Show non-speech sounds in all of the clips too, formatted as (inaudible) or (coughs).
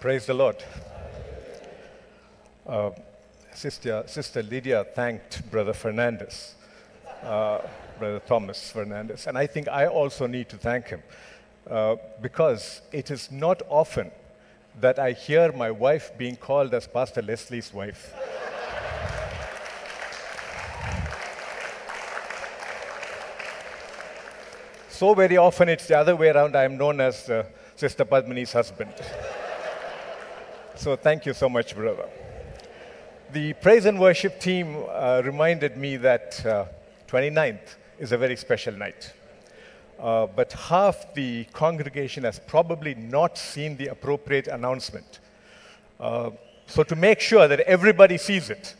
Praise the Lord. Uh, Sister, Sister Lydia thanked Brother Fernandez, uh, Brother Thomas Fernandez, and I think I also need to thank him uh, because it is not often that I hear my wife being called as Pastor Leslie's wife. so very often it's the other way around. I am known as uh, Sister Padmini's husband. So thank you so much, brother. The praise and worship team uh, reminded me that uh, 29th is a very special night. Uh, but half the congregation has probably not seen the appropriate announcement. Uh, so, to make sure that everybody sees it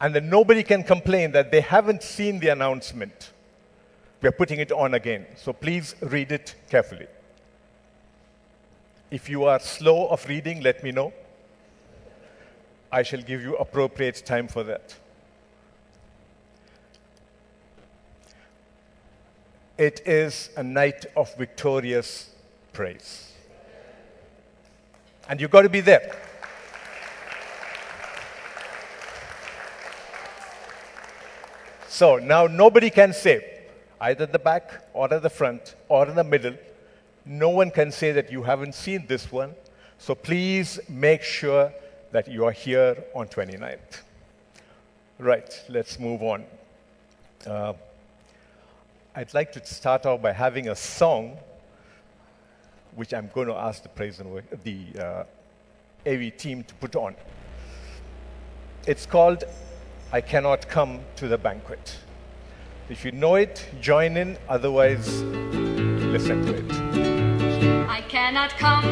and that nobody can complain that they haven't seen the announcement, we are putting it on again. So, please read it carefully. If you are slow of reading, let me know. I shall give you appropriate time for that. It is a night of victorious praise. And you've got to be there. So now nobody can say, either the back or at the front or in the middle, no one can say that you haven't seen this one. So please make sure that you are here on 29th. Right, let's move on. Uh, I'd like to start off by having a song, which I'm going to ask the praise and the uh, AV team to put on. It's called "I Cannot Come to the Banquet." If you know it, join in. Otherwise, listen to it. I cannot come.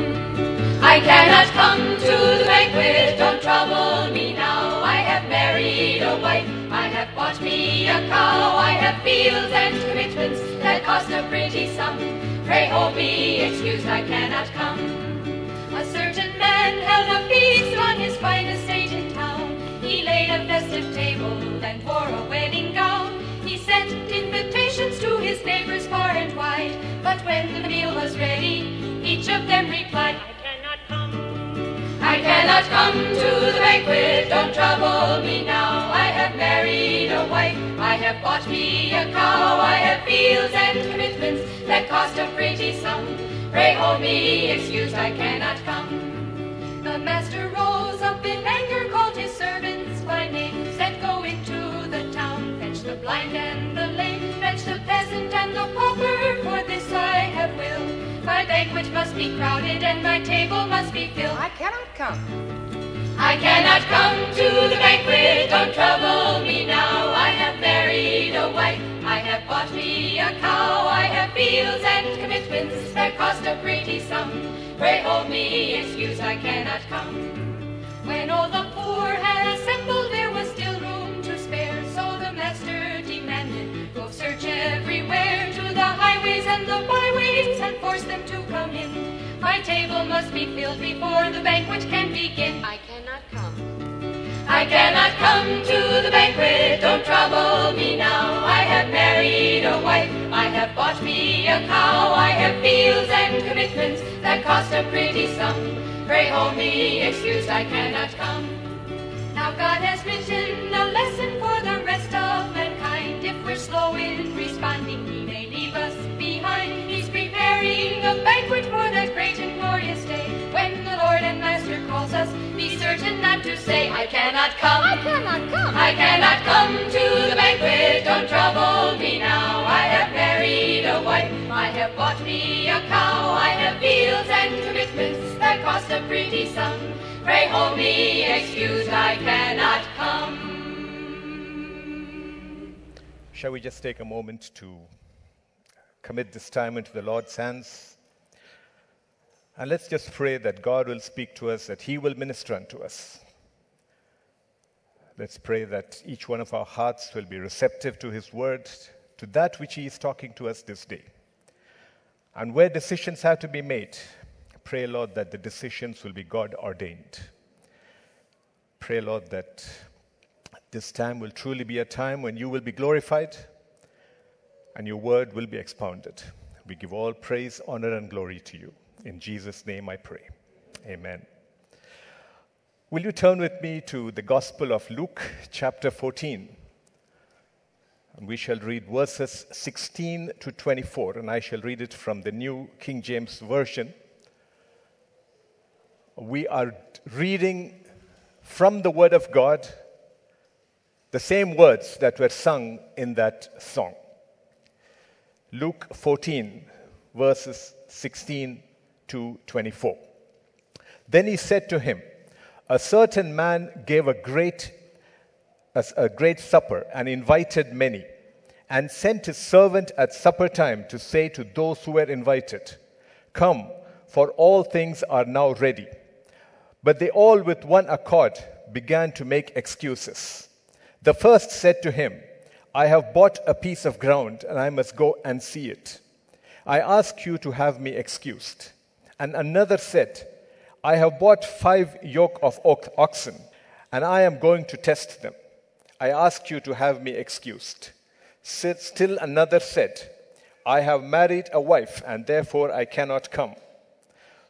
I cannot come to the banquet. Don't trouble me now. I have married a wife. I have bought me a cow. I have fields and commitments that cost a pretty sum. Pray hold me excused, I cannot come. A certain man held a feast on his fine estate in town. He laid a festive table and wore a wedding gown. He sent invitations to his neighbors far and wide. But when the meal was ready, each of them replied, I cannot come. I cannot come to the banquet, don't trouble me now. I have married a wife, I have bought me a cow, I have fields and commitments that cost a pretty sum. Pray hold me excused, I cannot come. The master rose up in anger, called his servants by name, said, Go into the town, fetch the blind and the lame, fetch the peasant and the pauper, for this I have will. My banquet must be crowded and my table must be filled. I cannot come. I cannot come to the banquet, don't trouble me now. I have married a wife, I have bought me a cow, I have fields and commitments that cost a pretty sum. Pray hold me excuse, I cannot come. When all the poor had and the byways and force them to come in. My table must be filled before the banquet can begin. I cannot come. I cannot come to the banquet, don't trouble me now. I have married a wife, I have bought me a cow, I have fields and commitments that cost a pretty sum. Pray hold me excused, I cannot come. Now God has written banquet for that great and glorious day. When the Lord and Master calls us, be certain not to say, I cannot come. I cannot come. I cannot come to the banquet, don't trouble me now. I have married a wife, I have bought me a cow, I have fields and commitments that cost a pretty sum. Pray hold me excused, I cannot come. Shall we just take a moment to commit this time into the Lord's hands? And let's just pray that God will speak to us, that He will minister unto us. Let's pray that each one of our hearts will be receptive to His word, to that which He is talking to us this day. And where decisions have to be made, pray, Lord, that the decisions will be God ordained. Pray, Lord, that this time will truly be a time when you will be glorified and your word will be expounded. We give all praise, honor, and glory to you. In Jesus' name I pray. Amen. Will you turn with me to the Gospel of Luke, chapter 14? And we shall read verses 16 to 24, and I shall read it from the New King James Version. We are reading from the Word of God the same words that were sung in that song. Luke 14, verses 16 to 24. Then he said to him, A certain man gave a great, a, a great supper and invited many, and sent his servant at supper time to say to those who were invited, Come, for all things are now ready. But they all with one accord began to make excuses. The first said to him, I have bought a piece of ground, and I must go and see it. I ask you to have me excused. And another said, I have bought five yoke of oxen, and I am going to test them. I ask you to have me excused. Still another said, I have married a wife, and therefore I cannot come.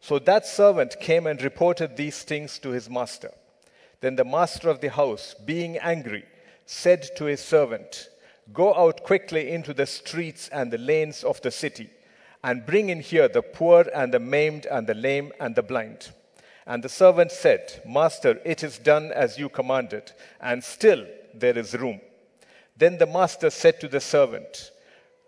So that servant came and reported these things to his master. Then the master of the house, being angry, said to his servant, Go out quickly into the streets and the lanes of the city, and bring in here the poor and the maimed and the lame and the blind. And the servant said, Master, it is done as you commanded, and still there is room. Then the master said to the servant,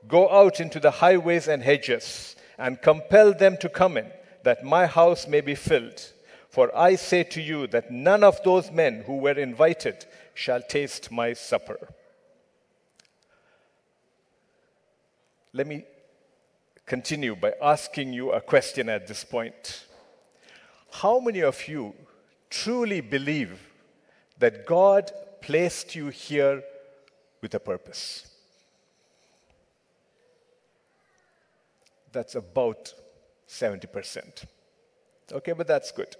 Go out into the highways and hedges, and compel them to come in that my house may be filled. For I say to you that none of those men who were invited shall taste my supper. Let me continue by asking you a question at this point. How many of you truly believe that God placed you here with a purpose? That's about 70%. Okay, but that's good.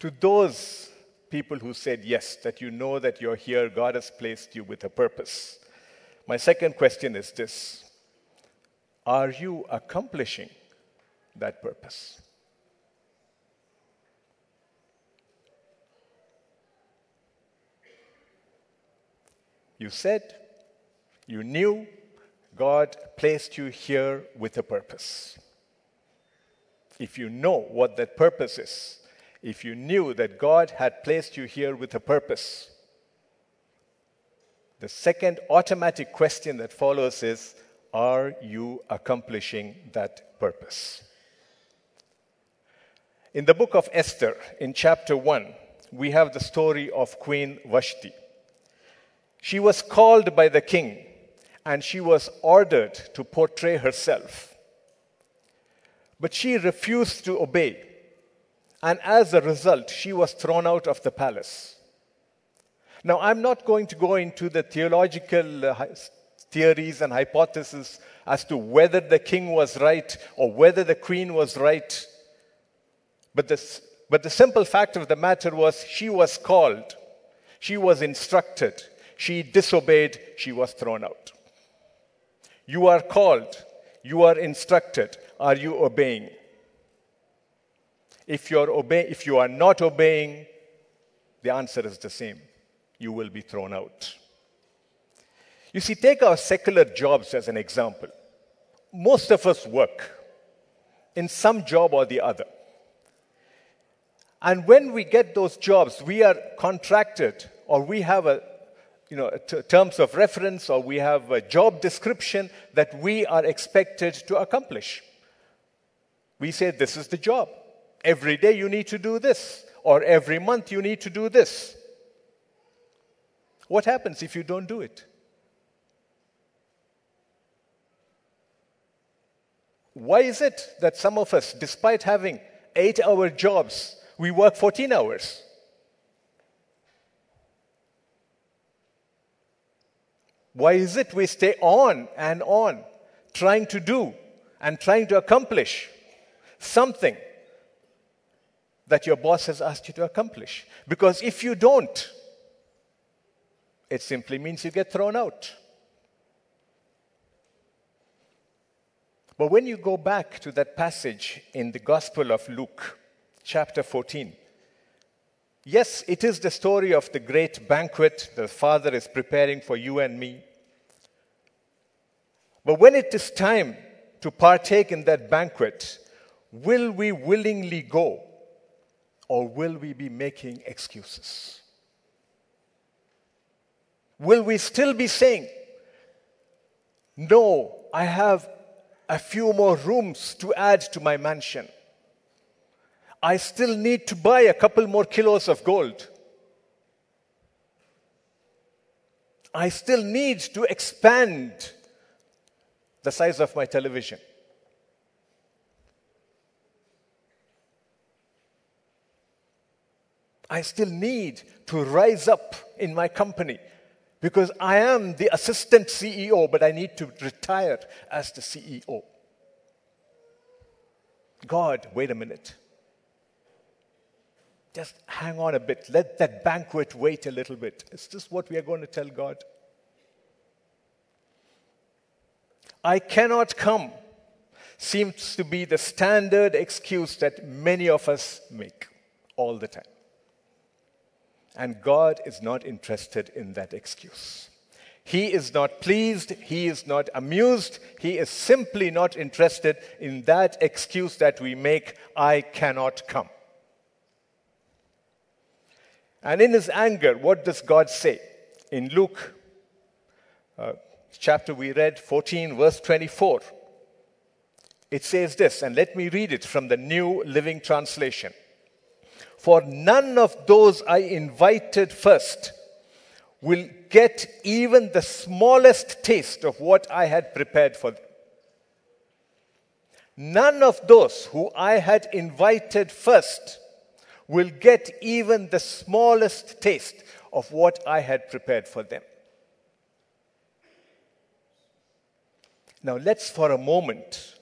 To those people who said yes, that you know that you're here, God has placed you with a purpose. My second question is this Are you accomplishing that purpose? You said, you knew, God placed you here with a purpose. If you know what that purpose is, if you knew that God had placed you here with a purpose, the second automatic question that follows is Are you accomplishing that purpose? In the book of Esther, in chapter 1, we have the story of Queen Vashti. She was called by the king and she was ordered to portray herself. But she refused to obey. And as a result, she was thrown out of the palace. Now, I'm not going to go into the theological uh, theories and hypotheses as to whether the king was right or whether the queen was right. But, this, but the simple fact of the matter was she was called, she was instructed, she disobeyed, she was thrown out. You are called, you are instructed. Are you obeying? If, you're obey- if you are not obeying, the answer is the same. You will be thrown out. You see, take our secular jobs as an example. Most of us work in some job or the other. And when we get those jobs, we are contracted or we have a you know, t- terms of reference or we have a job description that we are expected to accomplish. We say, This is the job. Every day you need to do this, or every month you need to do this. What happens if you don't do it? Why is it that some of us, despite having eight hour jobs, we work 14 hours? Why is it we stay on and on trying to do and trying to accomplish something that your boss has asked you to accomplish? Because if you don't, it simply means you get thrown out. But when you go back to that passage in the Gospel of Luke, chapter 14. Yes, it is the story of the great banquet the Father is preparing for you and me. But when it is time to partake in that banquet, will we willingly go or will we be making excuses? Will we still be saying, No, I have a few more rooms to add to my mansion? I still need to buy a couple more kilos of gold. I still need to expand the size of my television. I still need to rise up in my company because I am the assistant CEO, but I need to retire as the CEO. God, wait a minute. Just hang on a bit. Let that banquet wait a little bit. Is this what we are going to tell God? I cannot come seems to be the standard excuse that many of us make all the time. And God is not interested in that excuse. He is not pleased. He is not amused. He is simply not interested in that excuse that we make I cannot come. And in his anger, what does God say? In Luke uh, chapter we read, 14, verse 24, it says this, and let me read it from the New Living Translation. For none of those I invited first will get even the smallest taste of what I had prepared for them. None of those who I had invited first will get even the smallest taste of what I had prepared for them. Now, let's for a moment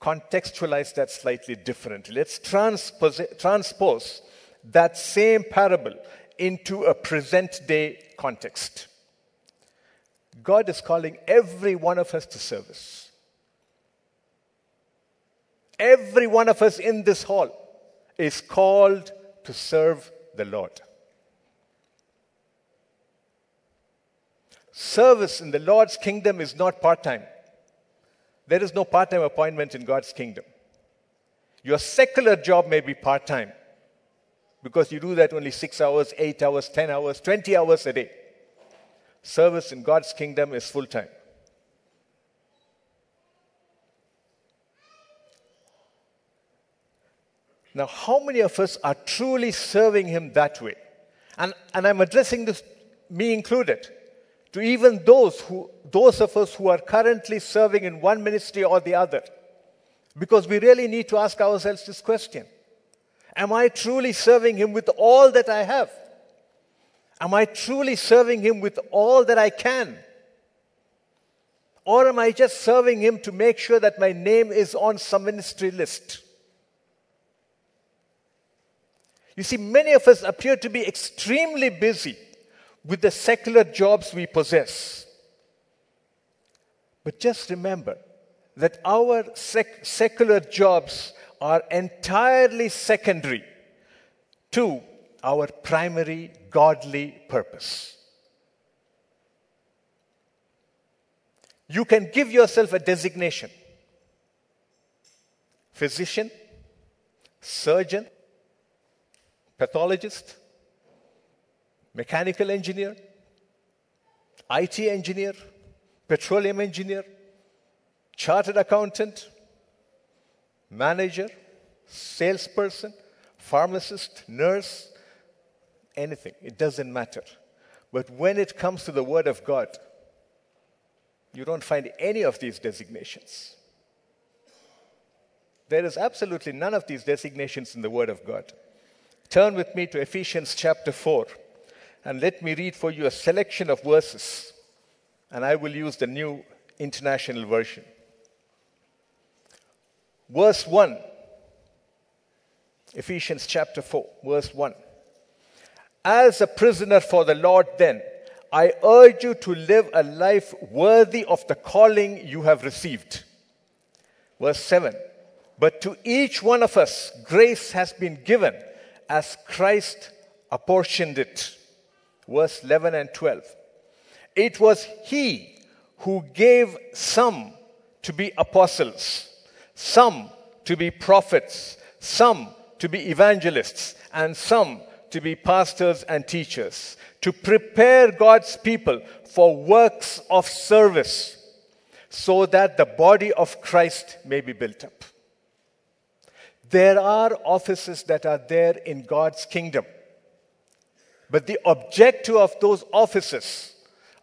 contextualize that slightly differently. Let's transpose, transpose that same parable into a present day context. God is calling every one of us to service. Every one of us in this hall is called to serve the Lord. Service in the Lord's kingdom is not part time. There is no part time appointment in God's kingdom. Your secular job may be part time because you do that only six hours, eight hours, 10 hours, 20 hours a day. Service in God's kingdom is full time. Now, how many of us are truly serving Him that way? And, and I'm addressing this, me included to even those, who, those of us who are currently serving in one ministry or the other. Because we really need to ask ourselves this question Am I truly serving Him with all that I have? Am I truly serving Him with all that I can? Or am I just serving Him to make sure that my name is on some ministry list? You see, many of us appear to be extremely busy with the secular jobs we possess. But just remember that our sec- secular jobs are entirely secondary to our primary godly purpose. You can give yourself a designation physician, surgeon, pathologist, mechanical engineer, IT engineer, petroleum engineer, chartered accountant, manager, salesperson, pharmacist, nurse, anything. It doesn't matter. But when it comes to the Word of God, you don't find any of these designations. There is absolutely none of these designations in the Word of God. Turn with me to Ephesians chapter 4. And let me read for you a selection of verses. And I will use the New International Version. Verse 1, Ephesians chapter 4, verse 1. As a prisoner for the Lord, then, I urge you to live a life worthy of the calling you have received. Verse 7 But to each one of us, grace has been given as Christ apportioned it. Verse 11 and 12. It was He who gave some to be apostles, some to be prophets, some to be evangelists, and some to be pastors and teachers, to prepare God's people for works of service, so that the body of Christ may be built up. There are offices that are there in God's kingdom. But the objective of those offices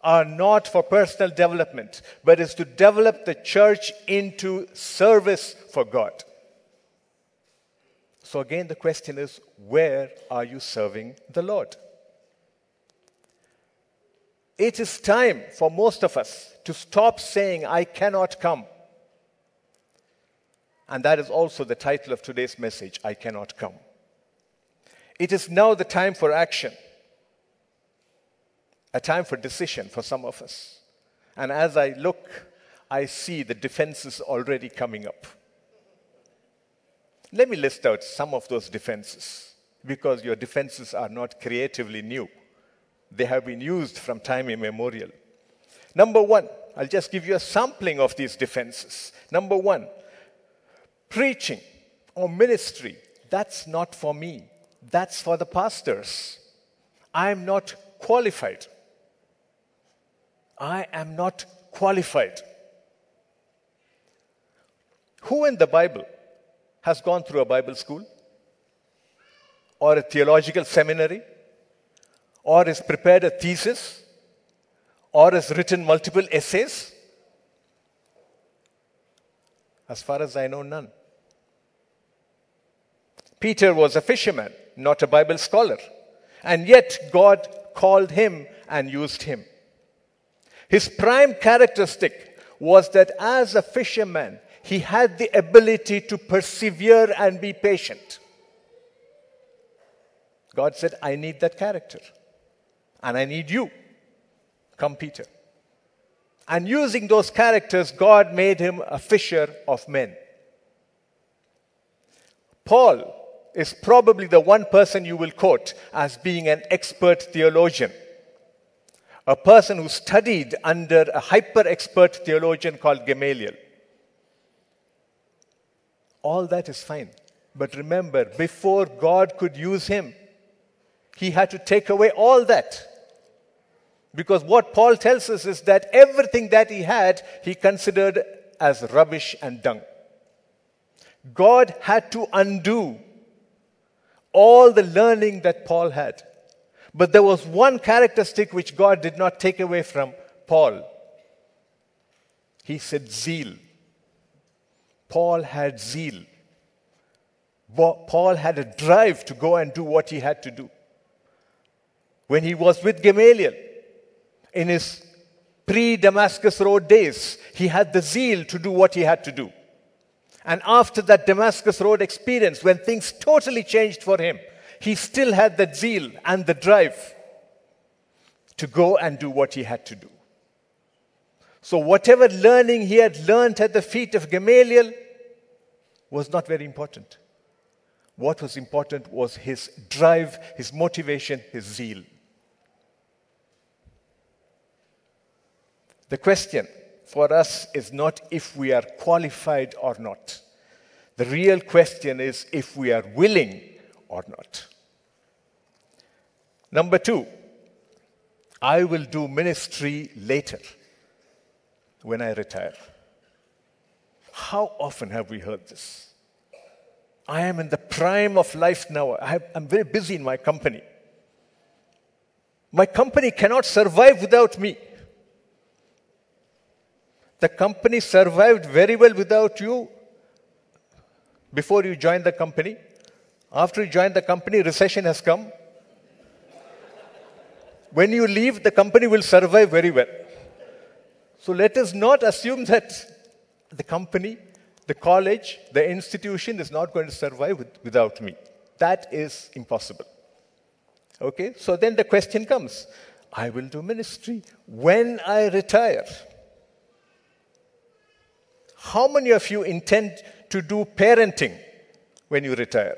are not for personal development, but is to develop the church into service for God. So, again, the question is where are you serving the Lord? It is time for most of us to stop saying, I cannot come. And that is also the title of today's message I cannot come. It is now the time for action, a time for decision for some of us. And as I look, I see the defenses already coming up. Let me list out some of those defenses because your defenses are not creatively new. They have been used from time immemorial. Number one, I'll just give you a sampling of these defenses. Number one, preaching or ministry, that's not for me. That's for the pastors. I'm not qualified. I am not qualified. Who in the Bible has gone through a Bible school or a theological seminary or has prepared a thesis or has written multiple essays? As far as I know, none. Peter was a fisherman, not a Bible scholar. And yet God called him and used him. His prime characteristic was that as a fisherman, he had the ability to persevere and be patient. God said, I need that character. And I need you. Come, Peter. And using those characters, God made him a fisher of men. Paul is probably the one person you will quote as being an expert theologian. A person who studied under a hyper expert theologian called Gamaliel. All that is fine. But remember, before God could use him, he had to take away all that. Because what Paul tells us is that everything that he had, he considered as rubbish and dung. God had to undo all the learning that Paul had. But there was one characteristic which God did not take away from Paul. He said, zeal. Paul had zeal. Paul had a drive to go and do what he had to do. When he was with Gamaliel in his pre Damascus Road days, he had the zeal to do what he had to do. And after that Damascus Road experience, when things totally changed for him, he still had that zeal and the drive to go and do what he had to do. So, whatever learning he had learned at the feet of Gamaliel was not very important. What was important was his drive, his motivation, his zeal. The question for us is not if we are qualified or not. The real question is if we are willing or not. Number two, I will do ministry later when I retire. How often have we heard this? I am in the prime of life now. I am very busy in my company. My company cannot survive without me. The company survived very well without you before you joined the company. After you join the company, recession has come. When you leave, the company will survive very well. So let us not assume that the company, the college, the institution is not going to survive with, without me. That is impossible. Okay? So then the question comes I will do ministry when I retire. How many of you intend to do parenting when you retire?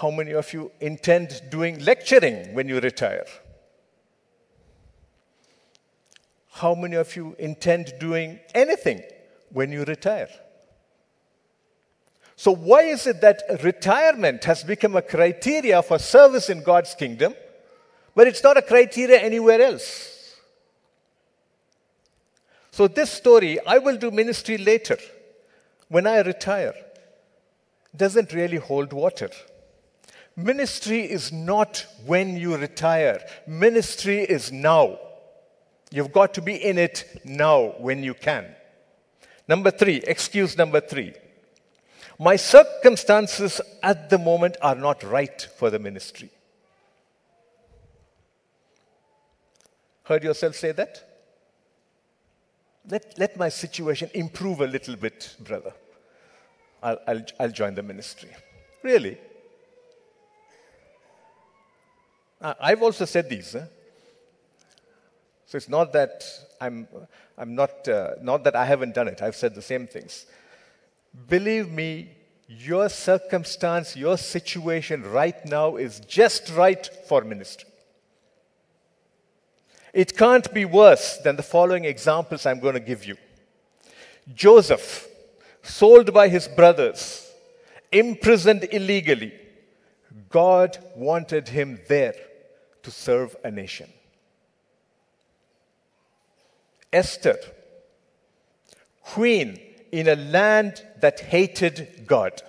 How many of you intend doing lecturing when you retire? How many of you intend doing anything when you retire? So, why is it that retirement has become a criteria for service in God's kingdom, but it's not a criteria anywhere else? So, this story, I will do ministry later, when I retire, doesn't really hold water. Ministry is not when you retire, ministry is now. You've got to be in it now when you can. Number three, excuse number three. My circumstances at the moment are not right for the ministry. Heard yourself say that? Let, let my situation improve a little bit, brother. I'll, I'll, I'll join the ministry. Really? I've also said these. Eh? So it's not that I'm, I'm not, uh, not that I haven't done it. I've said the same things. Believe me, your circumstance, your situation right now is just right for ministry. It can't be worse than the following examples I'm going to give you. Joseph, sold by his brothers, imprisoned illegally. God wanted him there to serve a nation. Esther, queen in a land that hated God.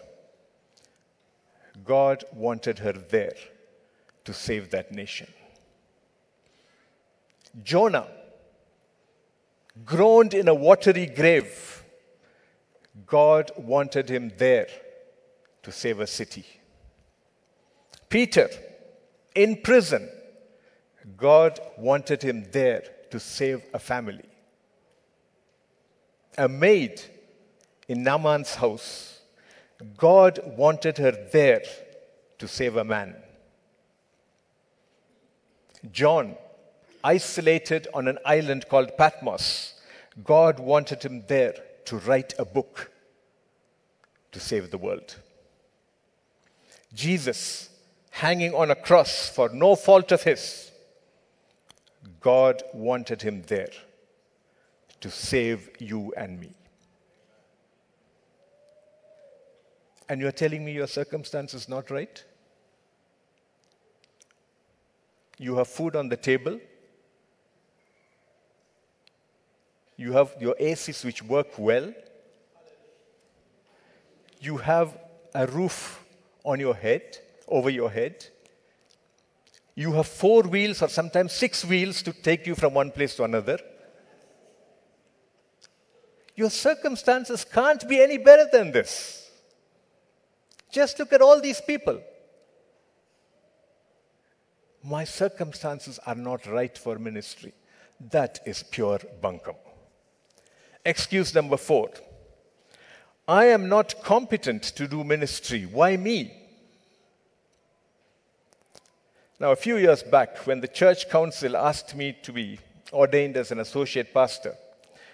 God wanted her there to save that nation. Jonah groaned in a watery grave. God wanted him there to save a city. Peter in prison God wanted him there to save a family. A maid in Naaman's house, God wanted her there to save a man. John, isolated on an island called Patmos, God wanted him there to write a book to save the world. Jesus, hanging on a cross for no fault of his, God wanted him there to save you and me. And you're telling me your circumstance is not right? You have food on the table. You have your ACs which work well. You have a roof on your head, over your head. You have four wheels or sometimes six wheels to take you from one place to another. Your circumstances can't be any better than this. Just look at all these people. My circumstances are not right for ministry. That is pure bunkum. Excuse number four. I am not competent to do ministry. Why me? Now, a few years back, when the church council asked me to be ordained as an associate pastor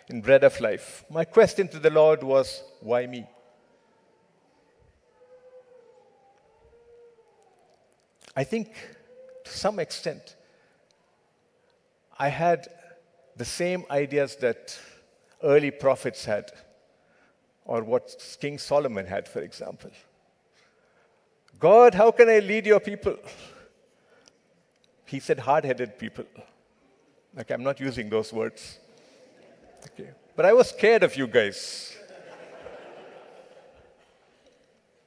in Bread of Life, my question to the Lord was, Why me? I think to some extent, I had the same ideas that early prophets had, or what King Solomon had, for example. God, how can I lead your people? He said hard headed people. Okay, I'm not using those words. Okay. But I was scared of you guys.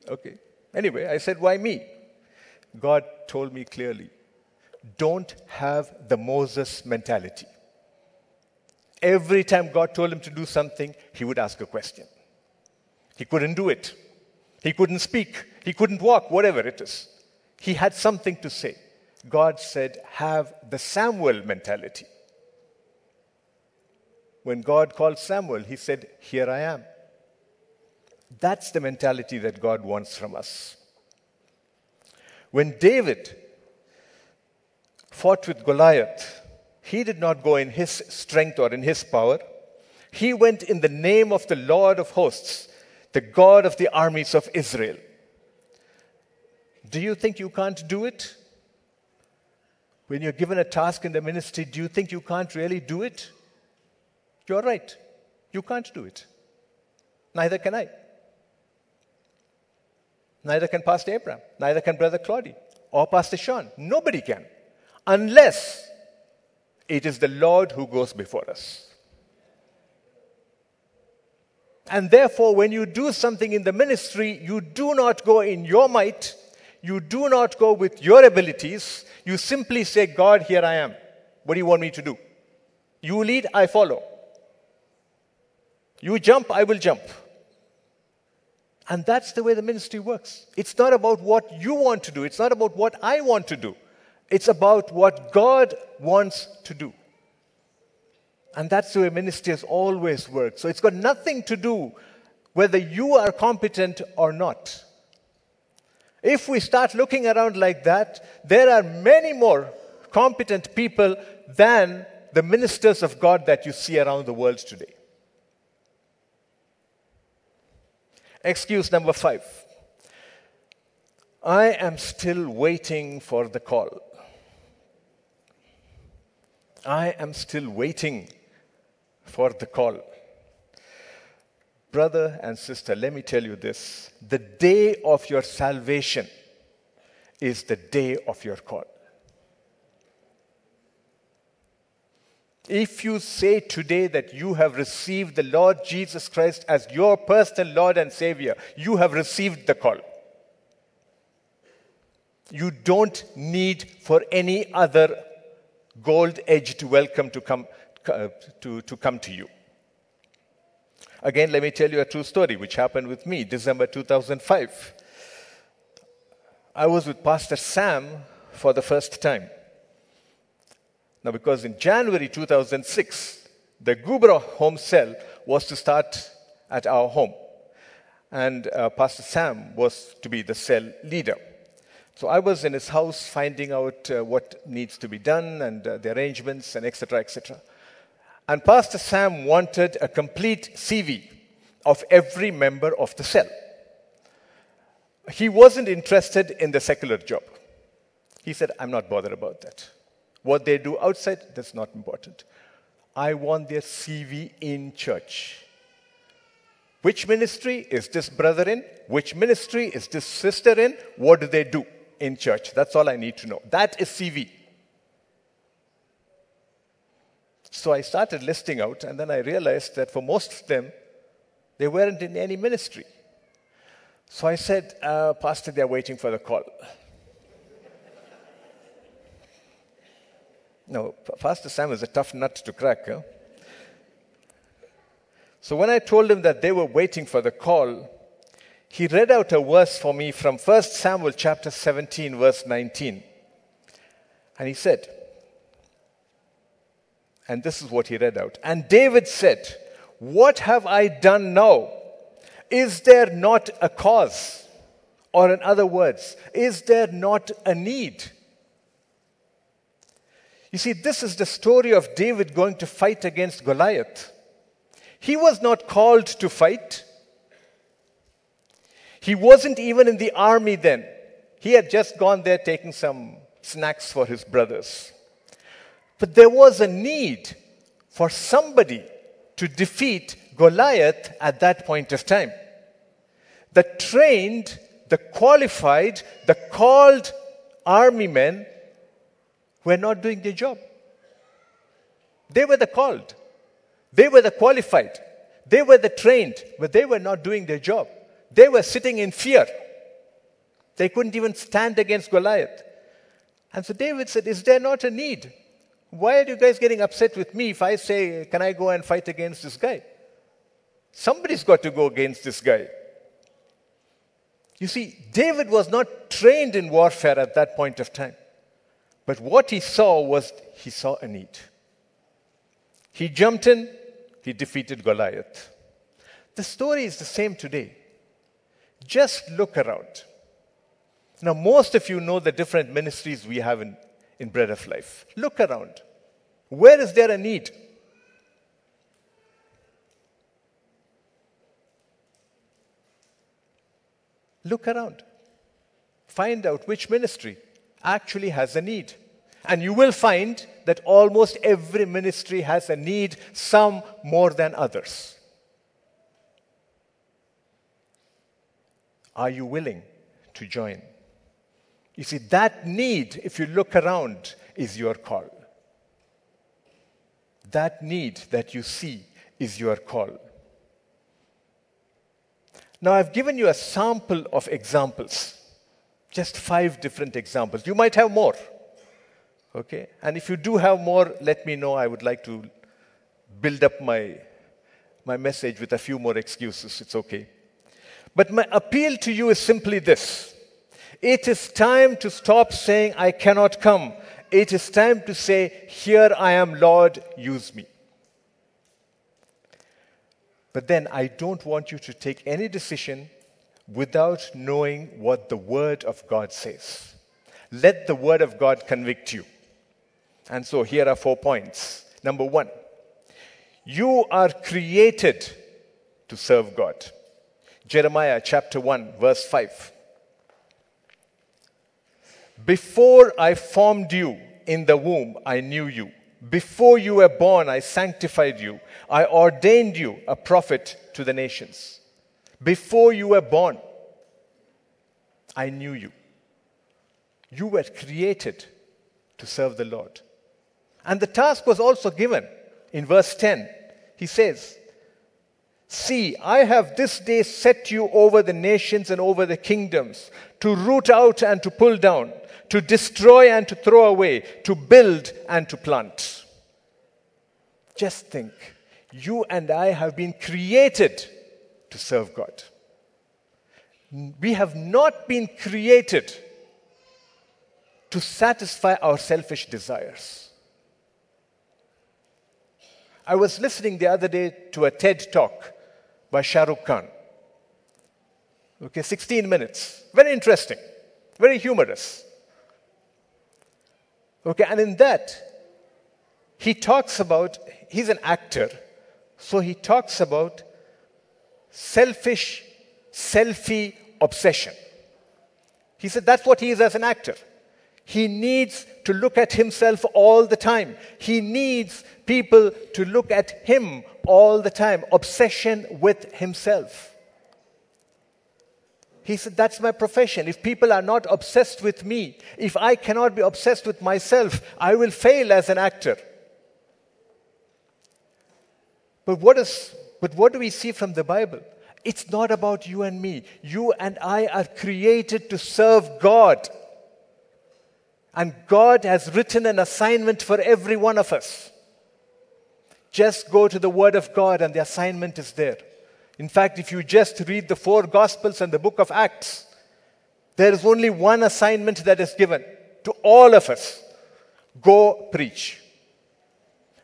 Okay. Anyway, I said, why me? God told me clearly don't have the Moses mentality. Every time God told him to do something, he would ask a question. He couldn't do it. He couldn't speak. He couldn't walk, whatever it is. He had something to say. God said, have the Samuel mentality. When God called Samuel, he said, Here I am. That's the mentality that God wants from us. When David fought with Goliath, he did not go in his strength or in his power. He went in the name of the Lord of hosts, the God of the armies of Israel. Do you think you can't do it? When you're given a task in the ministry, do you think you can't really do it? You're right. You can't do it. Neither can I. Neither can Pastor Abraham. Neither can Brother Claudia or Pastor Sean. Nobody can. Unless it is the Lord who goes before us. And therefore, when you do something in the ministry, you do not go in your might, you do not go with your abilities. You simply say, God, here I am. What do you want me to do? You lead, I follow. You jump, I will jump. And that's the way the ministry works. It's not about what you want to do, it's not about what I want to do. It's about what God wants to do. And that's the way ministry has always worked. So it's got nothing to do whether you are competent or not. If we start looking around like that, there are many more competent people than the ministers of God that you see around the world today. Excuse number five. I am still waiting for the call. I am still waiting for the call. Brother and sister, let me tell you this the day of your salvation is the day of your call. If you say today that you have received the Lord Jesus Christ as your personal Lord and Savior, you have received the call. You don't need for any other gold edged welcome to come, uh, to, to come to you. Again, let me tell you a true story which happened with me, December 2005. I was with Pastor Sam for the first time. Now, because in January 2006, the Gubra home cell was to start at our home. And uh, Pastor Sam was to be the cell leader. So I was in his house finding out uh, what needs to be done and uh, the arrangements and etc. etc. And Pastor Sam wanted a complete CV of every member of the cell. He wasn't interested in the secular job. He said, I'm not bothered about that. What they do outside, that's not important. I want their CV in church. Which ministry is this brother in? Which ministry is this sister in? What do they do in church? That's all I need to know. That is CV. So I started listing out, and then I realized that for most of them, they weren't in any ministry. So I said, uh, Pastor, they're waiting for the call. (laughs) No, Pastor Sam is a tough nut to crack. Huh? So when I told him that they were waiting for the call, he read out a verse for me from 1 Samuel chapter 17, verse 19. And he said, and this is what he read out. And David said, What have I done now? Is there not a cause? Or, in other words, is there not a need? You see, this is the story of David going to fight against Goliath. He was not called to fight. He wasn't even in the army then. He had just gone there taking some snacks for his brothers. But there was a need for somebody to defeat Goliath at that point of time. The trained, the qualified, the called army men were not doing their job. They were the called, they were the qualified, they were the trained, but they were not doing their job. They were sitting in fear. They couldn't even stand against Goliath. And so David said, Is there not a need? Why are you guys getting upset with me if I say, Can I go and fight against this guy? Somebody's got to go against this guy. You see, David was not trained in warfare at that point of time. But what he saw was he saw a need. He jumped in, he defeated Goliath. The story is the same today. Just look around. Now, most of you know the different ministries we have in, in Bread of Life. Look around. Where is there a need? Look around. Find out which ministry actually has a need. And you will find that almost every ministry has a need, some more than others. Are you willing to join? You see, that need, if you look around, is your call. That need that you see is your call. Now, I've given you a sample of examples, just five different examples. You might have more. Okay? And if you do have more, let me know. I would like to build up my, my message with a few more excuses. It's okay. But my appeal to you is simply this it is time to stop saying, I cannot come. It is time to say, Here I am, Lord, use me. But then I don't want you to take any decision without knowing what the Word of God says. Let the Word of God convict you. And so here are four points. Number one, you are created to serve God. Jeremiah chapter 1, verse 5. Before I formed you in the womb, I knew you. Before you were born, I sanctified you. I ordained you a prophet to the nations. Before you were born, I knew you. You were created to serve the Lord. And the task was also given in verse 10. He says, See, I have this day set you over the nations and over the kingdoms, to root out and to pull down, to destroy and to throw away, to build and to plant. Just think you and I have been created to serve God. We have not been created to satisfy our selfish desires. I was listening the other day to a TED talk by Shah Rukh Khan. Okay, 16 minutes. Very interesting, very humorous. Okay, and in that, he talks about, he's an actor, so he talks about selfish, selfie obsession. He said that's what he is as an actor. He needs to look at himself all the time. He needs people to look at him all the time. Obsession with himself. He said, That's my profession. If people are not obsessed with me, if I cannot be obsessed with myself, I will fail as an actor. But what, is, but what do we see from the Bible? It's not about you and me. You and I are created to serve God. And God has written an assignment for every one of us. Just go to the Word of God, and the assignment is there. In fact, if you just read the four Gospels and the book of Acts, there is only one assignment that is given to all of us go preach.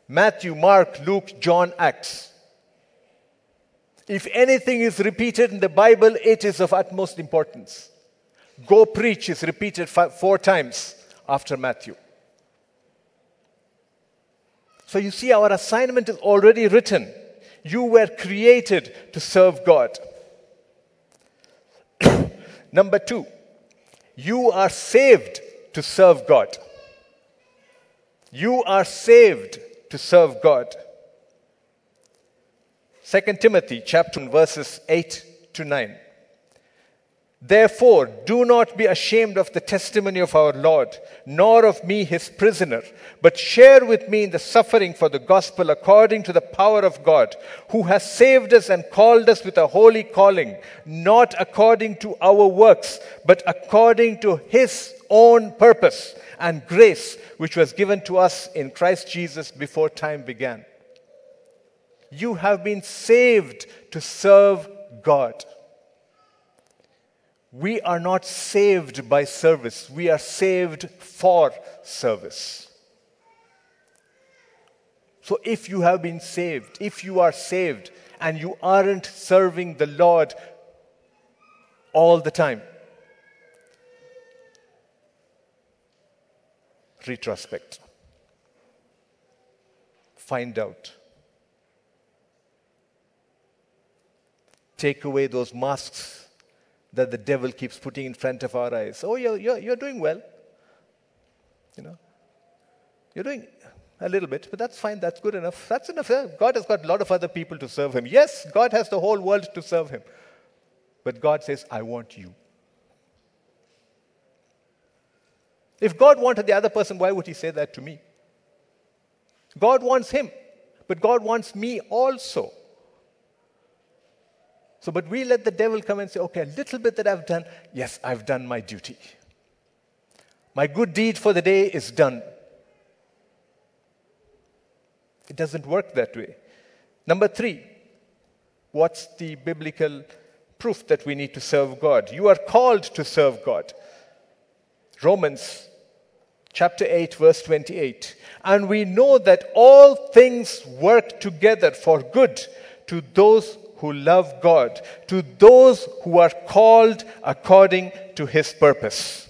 Matthew, Mark, Luke, John, Acts. If anything is repeated in the Bible, it is of utmost importance. Go preach is repeated four times after Matthew. So you see, our assignment is already written. You were created to serve God. (coughs) Number two, you are saved to serve God. You are saved to serve God. 2 Timothy chapter 1, verses 8 to 9. Therefore, do not be ashamed of the testimony of our Lord, nor of me, his prisoner, but share with me in the suffering for the gospel according to the power of God, who has saved us and called us with a holy calling, not according to our works, but according to his own purpose and grace, which was given to us in Christ Jesus before time began. You have been saved to serve God. We are not saved by service, we are saved for service. So if you have been saved, if you are saved and you aren't serving the Lord all the time, retrospect. find out. Take away those masks that the devil keeps putting in front of our eyes. Oh, you're, you're, you're doing well. You know, you're doing a little bit, but that's fine. That's good enough. That's enough. God has got a lot of other people to serve Him. Yes, God has the whole world to serve Him. But God says, I want you. If God wanted the other person, why would He say that to me? God wants him, but God wants me also. So, but we let the devil come and say, okay, a little bit that I've done, yes, I've done my duty. My good deed for the day is done. It doesn't work that way. Number three, what's the biblical proof that we need to serve God? You are called to serve God. Romans chapter 8, verse 28. And we know that all things work together for good to those who love God, to those who are called according to his purpose.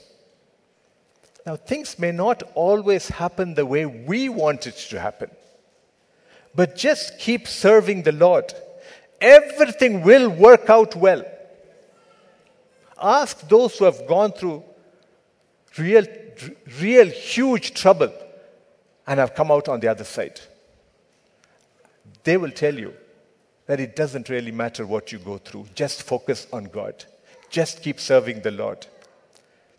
Now, things may not always happen the way we want it to happen, but just keep serving the Lord. Everything will work out well. Ask those who have gone through real real huge trouble and have come out on the other side. They will tell you that it doesn't really matter what you go through. Just focus on God. Just keep serving the Lord.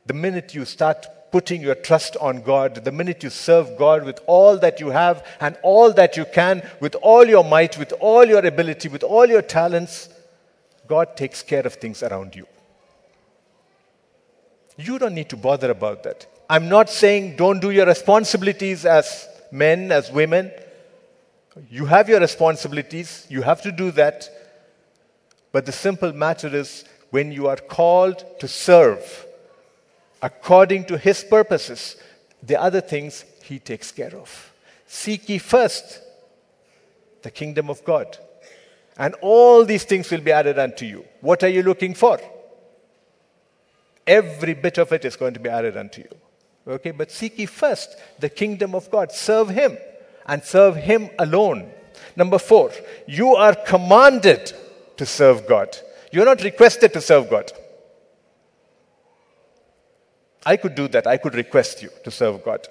The minute you start putting your trust on God, the minute you serve God with all that you have and all that you can, with all your might, with all your ability, with all your talents, God takes care of things around you. You don't need to bother about that. I'm not saying don't do your responsibilities as men, as women. You have your responsibilities, you have to do that. But the simple matter is when you are called to serve according to His purposes, the other things He takes care of. Seek ye first the kingdom of God, and all these things will be added unto you. What are you looking for? Every bit of it is going to be added unto you. Okay, but seek ye first the kingdom of God. Serve Him and serve Him alone. Number four, you are commanded to serve God. You're not requested to serve God. I could do that. I could request you to serve God.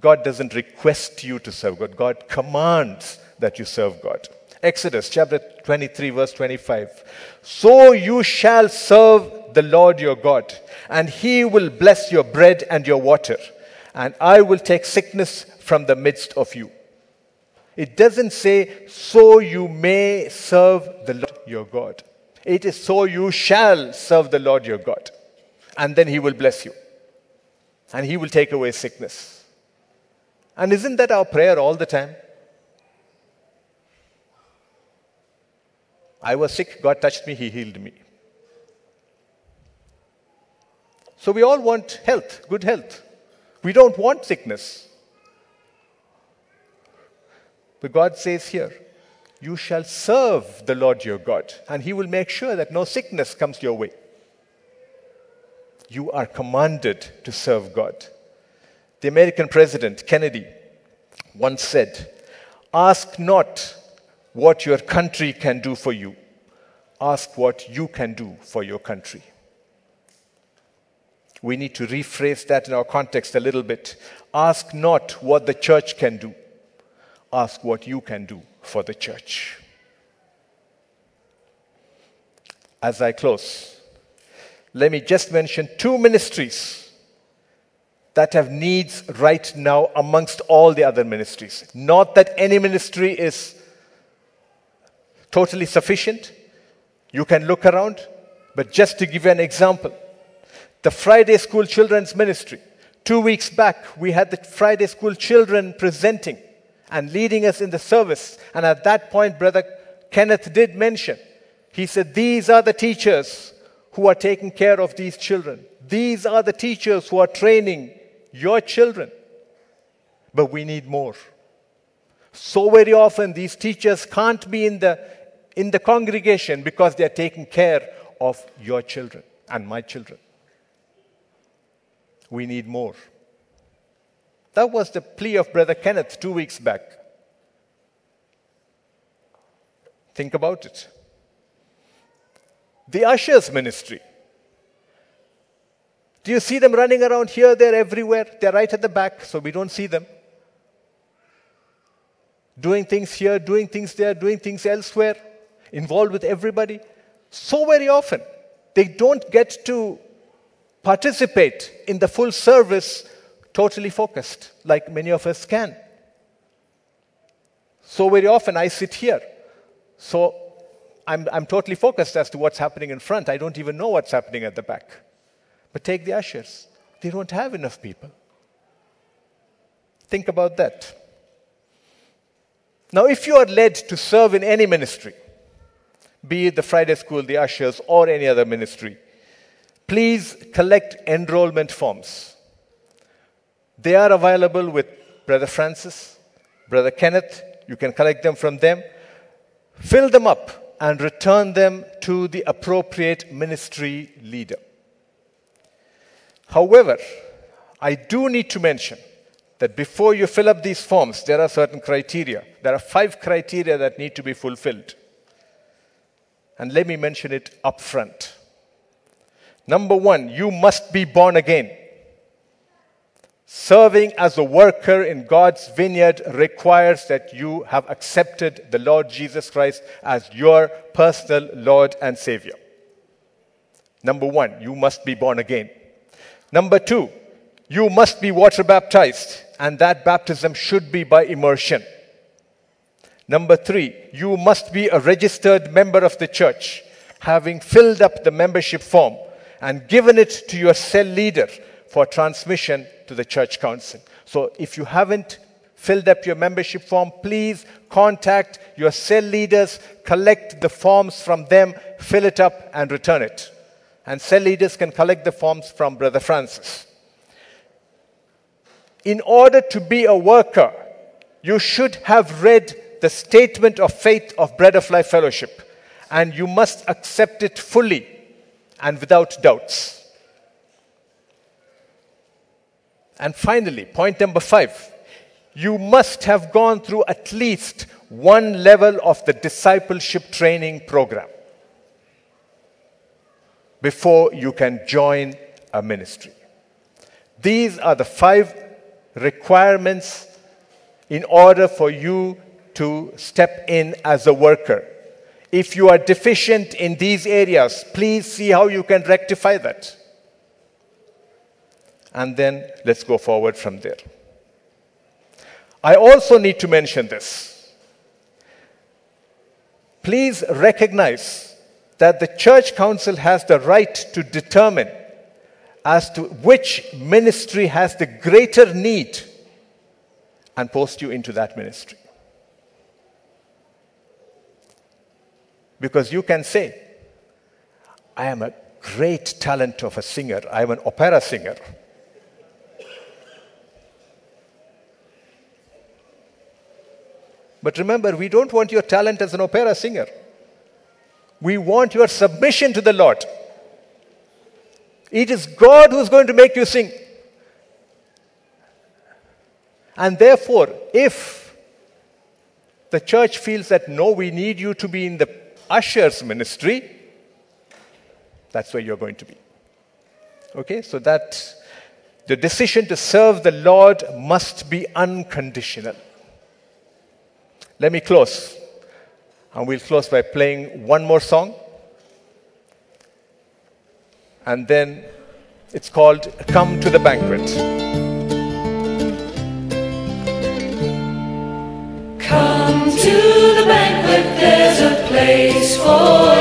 God doesn't request you to serve God, God commands that you serve God. Exodus chapter 23, verse 25. So you shall serve the Lord your God, and he will bless your bread and your water, and I will take sickness from the midst of you. It doesn't say, so you may serve the Lord your God. It is so you shall serve the Lord your God. And then he will bless you. And he will take away sickness. And isn't that our prayer all the time? I was sick, God touched me, He healed me. So we all want health, good health. We don't want sickness. But God says here, you shall serve the Lord your God, and He will make sure that no sickness comes your way. You are commanded to serve God. The American president, Kennedy, once said, Ask not what your country can do for you. Ask what you can do for your country. We need to rephrase that in our context a little bit. Ask not what the church can do, ask what you can do for the church. As I close, let me just mention two ministries that have needs right now amongst all the other ministries. Not that any ministry is totally sufficient. You can look around, but just to give you an example, the Friday School Children's Ministry. Two weeks back, we had the Friday School children presenting and leading us in the service. And at that point, Brother Kenneth did mention, he said, These are the teachers who are taking care of these children. These are the teachers who are training your children. But we need more. So very often, these teachers can't be in the, in the congregation because they are taking care of your children and my children. We need more. That was the plea of Brother Kenneth two weeks back. Think about it. The ushers' ministry. Do you see them running around here, They're everywhere? They're right at the back, so we don't see them. Doing things here, doing things there, doing things elsewhere, involved with everybody. So very often, they don't get to participate in the full service totally focused, like many of us can. So very often, I sit here. So I'm, I'm totally focused as to what's happening in front. I don't even know what's happening at the back. But take the ushers, they don't have enough people. Think about that. Now, if you are led to serve in any ministry, be it the Friday school, the ushers, or any other ministry, please collect enrollment forms. They are available with Brother Francis, Brother Kenneth. You can collect them from them. Fill them up and return them to the appropriate ministry leader. However, I do need to mention that before you fill up these forms, there are certain criteria. There are five criteria that need to be fulfilled. And let me mention it up front. Number one, you must be born again. Serving as a worker in God's vineyard requires that you have accepted the Lord Jesus Christ as your personal Lord and Savior. Number one, you must be born again. Number two, you must be water baptized, and that baptism should be by immersion. Number three, you must be a registered member of the church, having filled up the membership form and given it to your cell leader for transmission to the church council. So if you haven't filled up your membership form, please contact your cell leaders, collect the forms from them, fill it up, and return it. And cell leaders can collect the forms from Brother Francis. In order to be a worker, you should have read the statement of faith of Bread of Life Fellowship, and you must accept it fully and without doubts. And finally, point number five you must have gone through at least one level of the discipleship training program before you can join a ministry. These are the five requirements in order for you to step in as a worker. If you are deficient in these areas, please see how you can rectify that. And then let's go forward from there. I also need to mention this. Please recognize that the church council has the right to determine as to which ministry has the greater need and post you into that ministry. Because you can say, I am a great talent of a singer, I am an opera singer. But remember, we don't want your talent as an opera singer. We want your submission to the Lord. It is God who's going to make you sing. And therefore, if the church feels that no, we need you to be in the usher's ministry, that's where you're going to be. Okay, so that the decision to serve the Lord must be unconditional. Let me close. And we'll close by playing one more song. And then it's called Come to the Banquet. Come to the banquet, there's a place for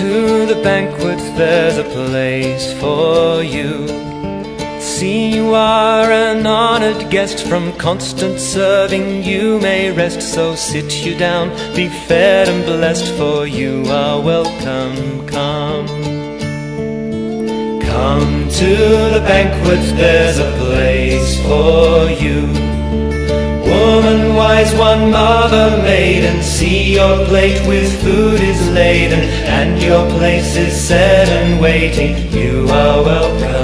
to the banquet, there's a place for you. See, you are an honored guest from constant serving. You may rest, so sit you down, be fed and blessed, for you are welcome. Come. Come to the banquet, there's a place for you. Wise, one mother maiden. See your plate with food is laden, and your place is set and waiting. You are welcome,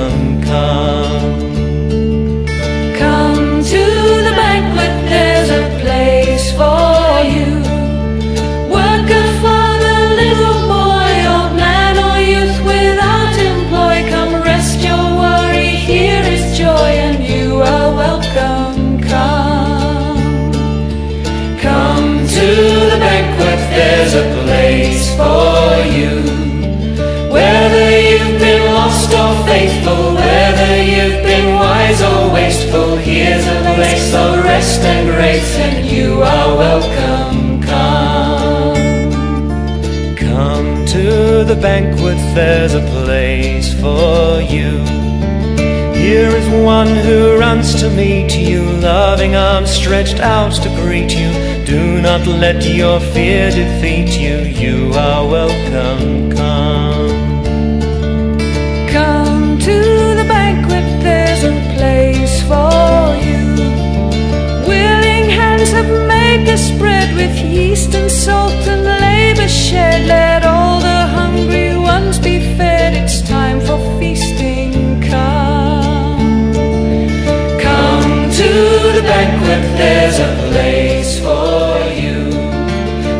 a place of rest and grace, and you are welcome. Come. Come to the banquet, there's a place for you. Here is one who runs to meet you, loving arms stretched out to greet you. Do not let your fear defeat you. You are welcome. Spread with yeast and salt and labor shed. Let all the hungry ones be fed. It's time for feasting. Come. Come to the banquet, there's a place for you.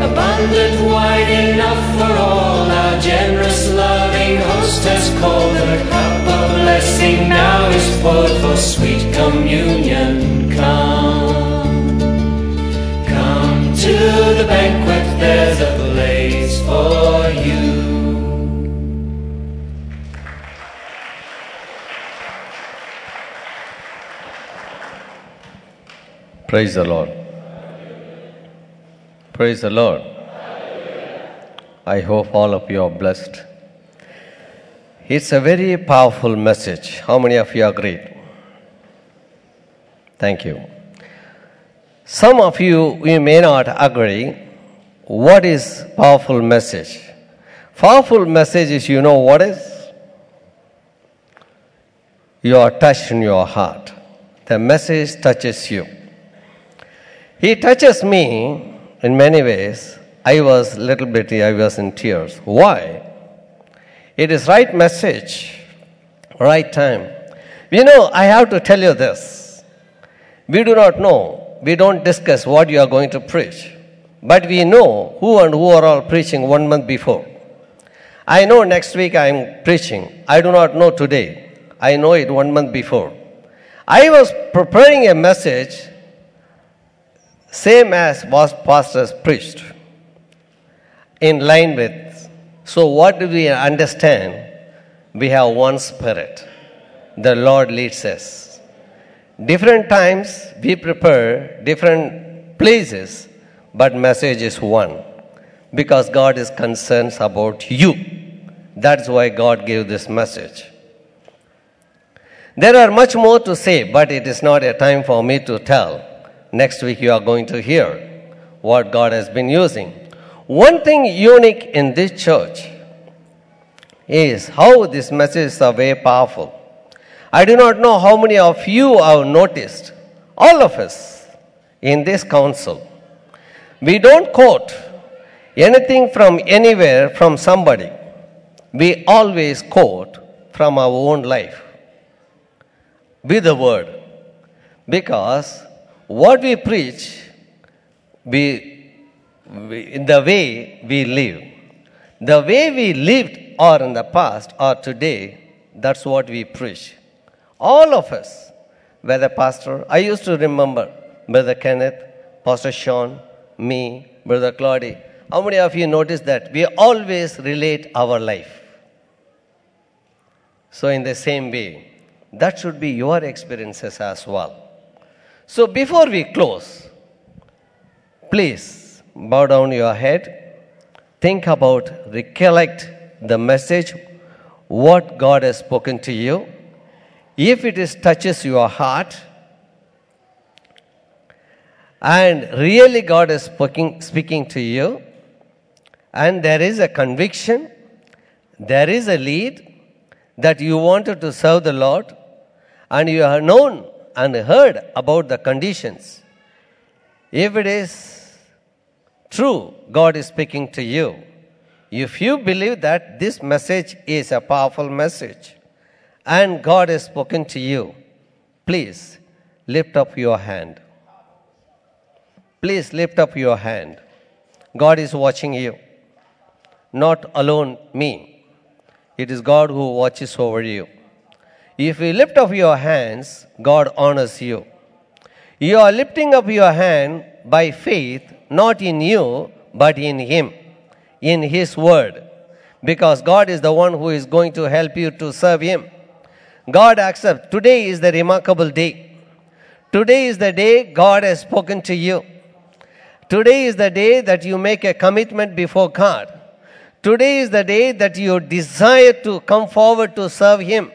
Abundant wine enough for all. Our generous, loving host has called. The cup of blessing now is poured for sweet communion. Banquet, there's a place for you. Praise the Lord. Praise the Lord. I hope all of you are blessed. It's a very powerful message. How many of you agree? Thank you. Some of you, you may not agree. What is powerful message? Powerful message is, you know what is? You are touched in your heart. The message touches you. He touches me in many ways. I was little bit, I was in tears. Why? It is right message, right time. You know, I have to tell you this. We do not know, we don't discuss what you are going to preach, but we know who and who are all preaching one month before. I know next week I am preaching. I do not know today. I know it one month before. I was preparing a message same as was pastors preached in line with so what do we understand we have one spirit the lord leads us different times we prepare different places but message is one because god is concerned about you that's why god gave this message there are much more to say but it is not a time for me to tell Next week, you are going to hear what God has been using. One thing unique in this church is how this message is very powerful. I do not know how many of you have noticed, all of us in this council, we don't quote anything from anywhere from somebody. We always quote from our own life with the word because what we preach, we, we, in the way we live. The way we lived or in the past or today, that's what we preach. All of us, whether pastor, I used to remember Brother Kenneth, Pastor Sean, me, Brother Claudia. How many of you notice that we always relate our life? So, in the same way, that should be your experiences as well. So before we close, please bow down your head, think about, recollect the message, what God has spoken to you. If it is touches your heart, and really God is speaking, speaking to you, and there is a conviction, there is a lead that you wanted to serve the Lord, and you have known and heard about the conditions, If it is true, God is speaking to you. If you believe that this message is a powerful message and God has spoken to you, please lift up your hand. Please lift up your hand. God is watching you. Not alone me. It is God who watches over you. If you lift up your hands, God honors you. You are lifting up your hand by faith, not in you, but in Him, in His Word. Because God is the one who is going to help you to serve Him. God accepts. Today is the remarkable day. Today is the day God has spoken to you. Today is the day that you make a commitment before God. Today is the day that you desire to come forward to serve Him.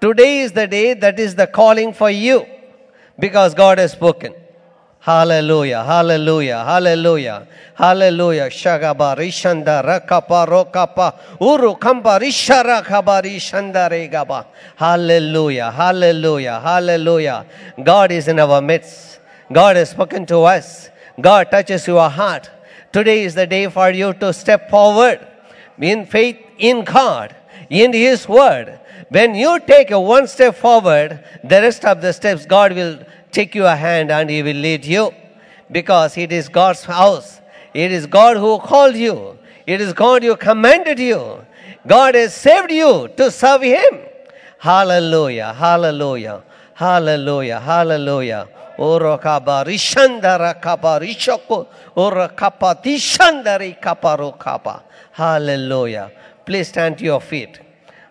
Today is the day that is the calling for you because God has spoken. Hallelujah, hallelujah, hallelujah, hallelujah. Shagaba rishanda rakapa rokapa uru kamba rishara kaba rishanda regaba. Hallelujah, hallelujah, hallelujah. God is in our midst. God has spoken to us. God touches your heart. Today is the day for you to step forward in faith in God, in His Word. When you take a one step forward, the rest of the steps God will take your hand and He will lead you. Because it is God's house. It is God who called you. It is God who commanded you. God has saved you to serve Him. Hallelujah, hallelujah, hallelujah, hallelujah. Oro kaba rishandara kaba rishoko oro kapa tishandari kaparo kapa. Hallelujah. Please stand to your feet.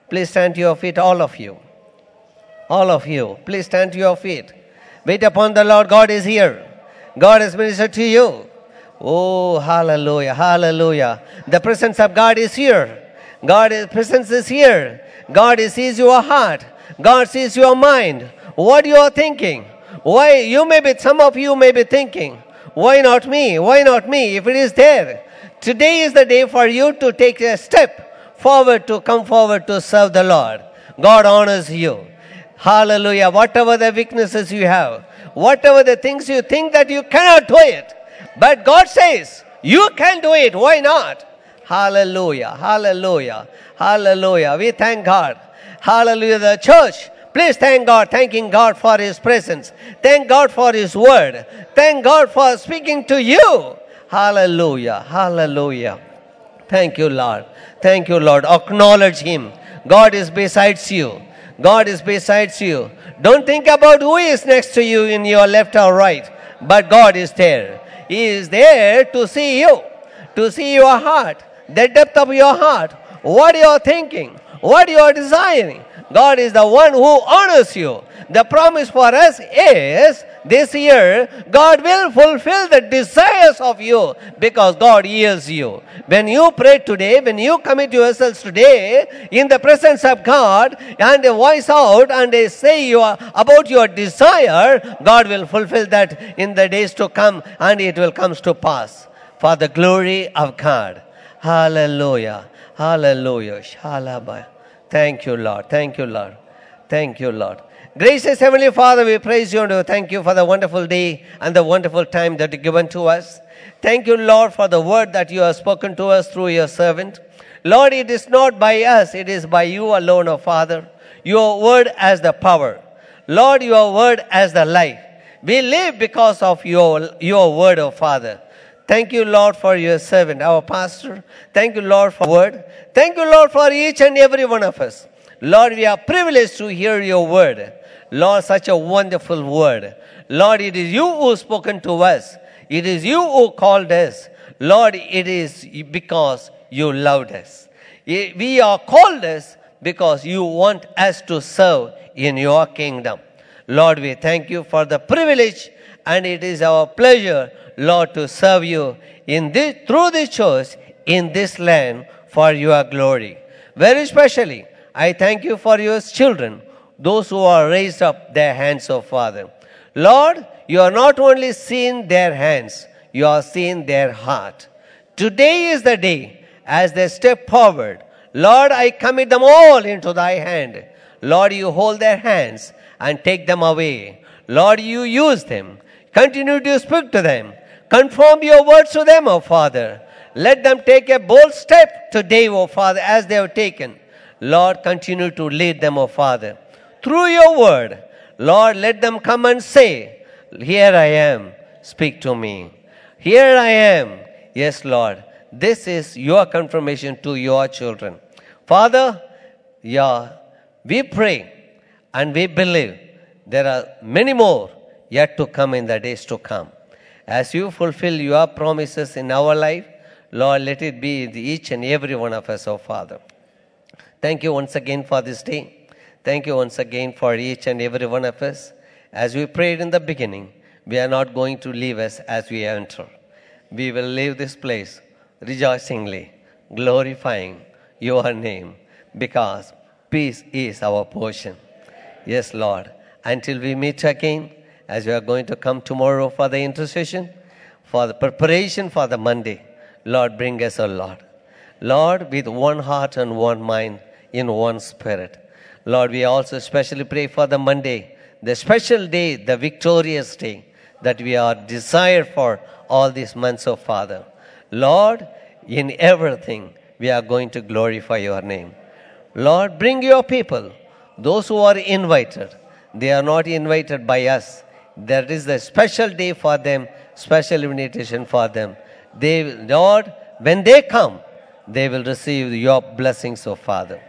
Please stand to your feet, all of you. All of you. Please stand to your feet. Wait upon the Lord. God is here. God has ministered to you. Oh, hallelujah, hallelujah. The presence of God is here. God's presence is here. God sees your heart. God sees your mind. What you are thinking. Why you may be, some of you may be thinking, why not me? Why not me? If it is there. Today is the day for you to take a step forward to come forward to serve the Lord. God honors you. Hallelujah. Whatever the weaknesses you have, whatever the things you think that you cannot do it, but God says, you can do it. Why not? Hallelujah. Hallelujah. Hallelujah. We thank God. Hallelujah. The church. Please thank God, thanking God for His presence. Thank God for His word. Thank God for speaking to you. Hallelujah. Hallelujah. Thank you, Lord. Thank you, Lord. Acknowledge Him. God is besides you. God is besides you. Don't think about who is next to you in your left or right, but God is there. He is there to see you, to see your heart, the depth of your heart, what you are thinking, what you are desiring. God is the one who honors you. The promise for us is this year, God will fulfill the desires of you because God hears you. When you pray today, when you commit yourselves today in the presence of God and they voice out and they say your, about your desire, God will fulfill that in the days to come and it will come to pass for the glory of God. Hallelujah. Hallelujah. Shalabah. Thank you, Lord. Thank you, Lord. Thank you, Lord. Gracious Heavenly Father, we praise you and we thank you for the wonderful day and the wonderful time that you given to us. Thank you, Lord, for the word that you have spoken to us through your servant. Lord, it is not by us, it is by you alone, O Father. Your word as the power. Lord, your word as the life. We live because of your, your word, O Father. Thank you, Lord, for your servant, our pastor. Thank you, Lord, for word. Thank you, Lord, for each and every one of us. Lord, we are privileged to hear your word. Lord, such a wonderful word. Lord, it is you who spoken to us. It is you who called us. Lord, it is because you loved us. We are called us because you want us to serve in your kingdom. Lord, we thank you for the privilege and it is our pleasure, Lord, to serve you in this, through this church in this land for your glory. Very especially, I thank you for your children, those who are raised up their hands, O Father. Lord, you are not only seeing their hands, you are seeing their heart. Today is the day as they step forward. Lord, I commit them all into thy hand. Lord, you hold their hands and take them away. Lord, you use them. Continue to speak to them. Confirm your words to them, O Father. Let them take a bold step today, O Father, as they have taken. Lord, continue to lead them, O Father. Through your word, Lord, let them come and say, Here I am, speak to me. Here I am. Yes, Lord. This is your confirmation to your children. Father, yeah, we pray and we believe there are many more yet to come in the days to come. As you fulfill your promises in our life, Lord, let it be in each and every one of us, oh Father. Thank you once again for this day. Thank you once again for each and every one of us. As we prayed in the beginning, we are not going to leave us as we enter. We will leave this place rejoicingly, glorifying your name, because peace is our portion. Yes, Lord. Until we meet again, as we are going to come tomorrow for the intercession, for the preparation for the Monday, Lord, bring us, O Lord. Lord, with one heart and one mind, in one spirit. Lord, we also especially pray for the Monday, the special day, the victorious day that we are desired for all these months, of Father. Lord, in everything, we are going to glorify your name. Lord, bring your people, those who are invited. They are not invited by us. There is a special day for them, special invitation for them. They, Lord, when they come, they will receive your blessings, O Father.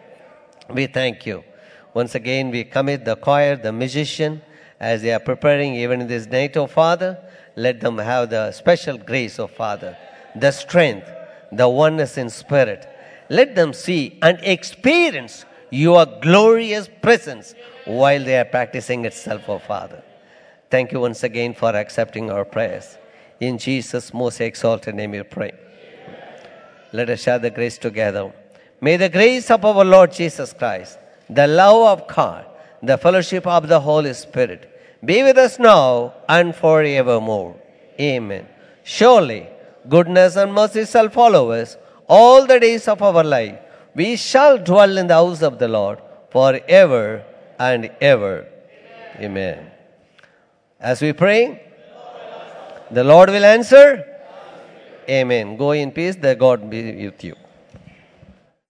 We thank you. Once again, we commit the choir, the musician, as they are preparing even in this night, O Father. Let them have the special grace, O Father, the strength, the oneness in spirit. Let them see and experience your glorious presence while they are practicing itself, O Father. Thank you once again for accepting our prayers. In Jesus' most exalted name we pray. Let us share the grace together. May the grace of our Lord Jesus Christ, the love of God, the fellowship of the Holy Spirit be with us now and forevermore. Amen. Surely, goodness and mercy shall follow us all the days of our life. We shall dwell in the house of the Lord forever and ever. Amen. As we pray, the Lord will answer. Amen. Go in peace. The God be with you.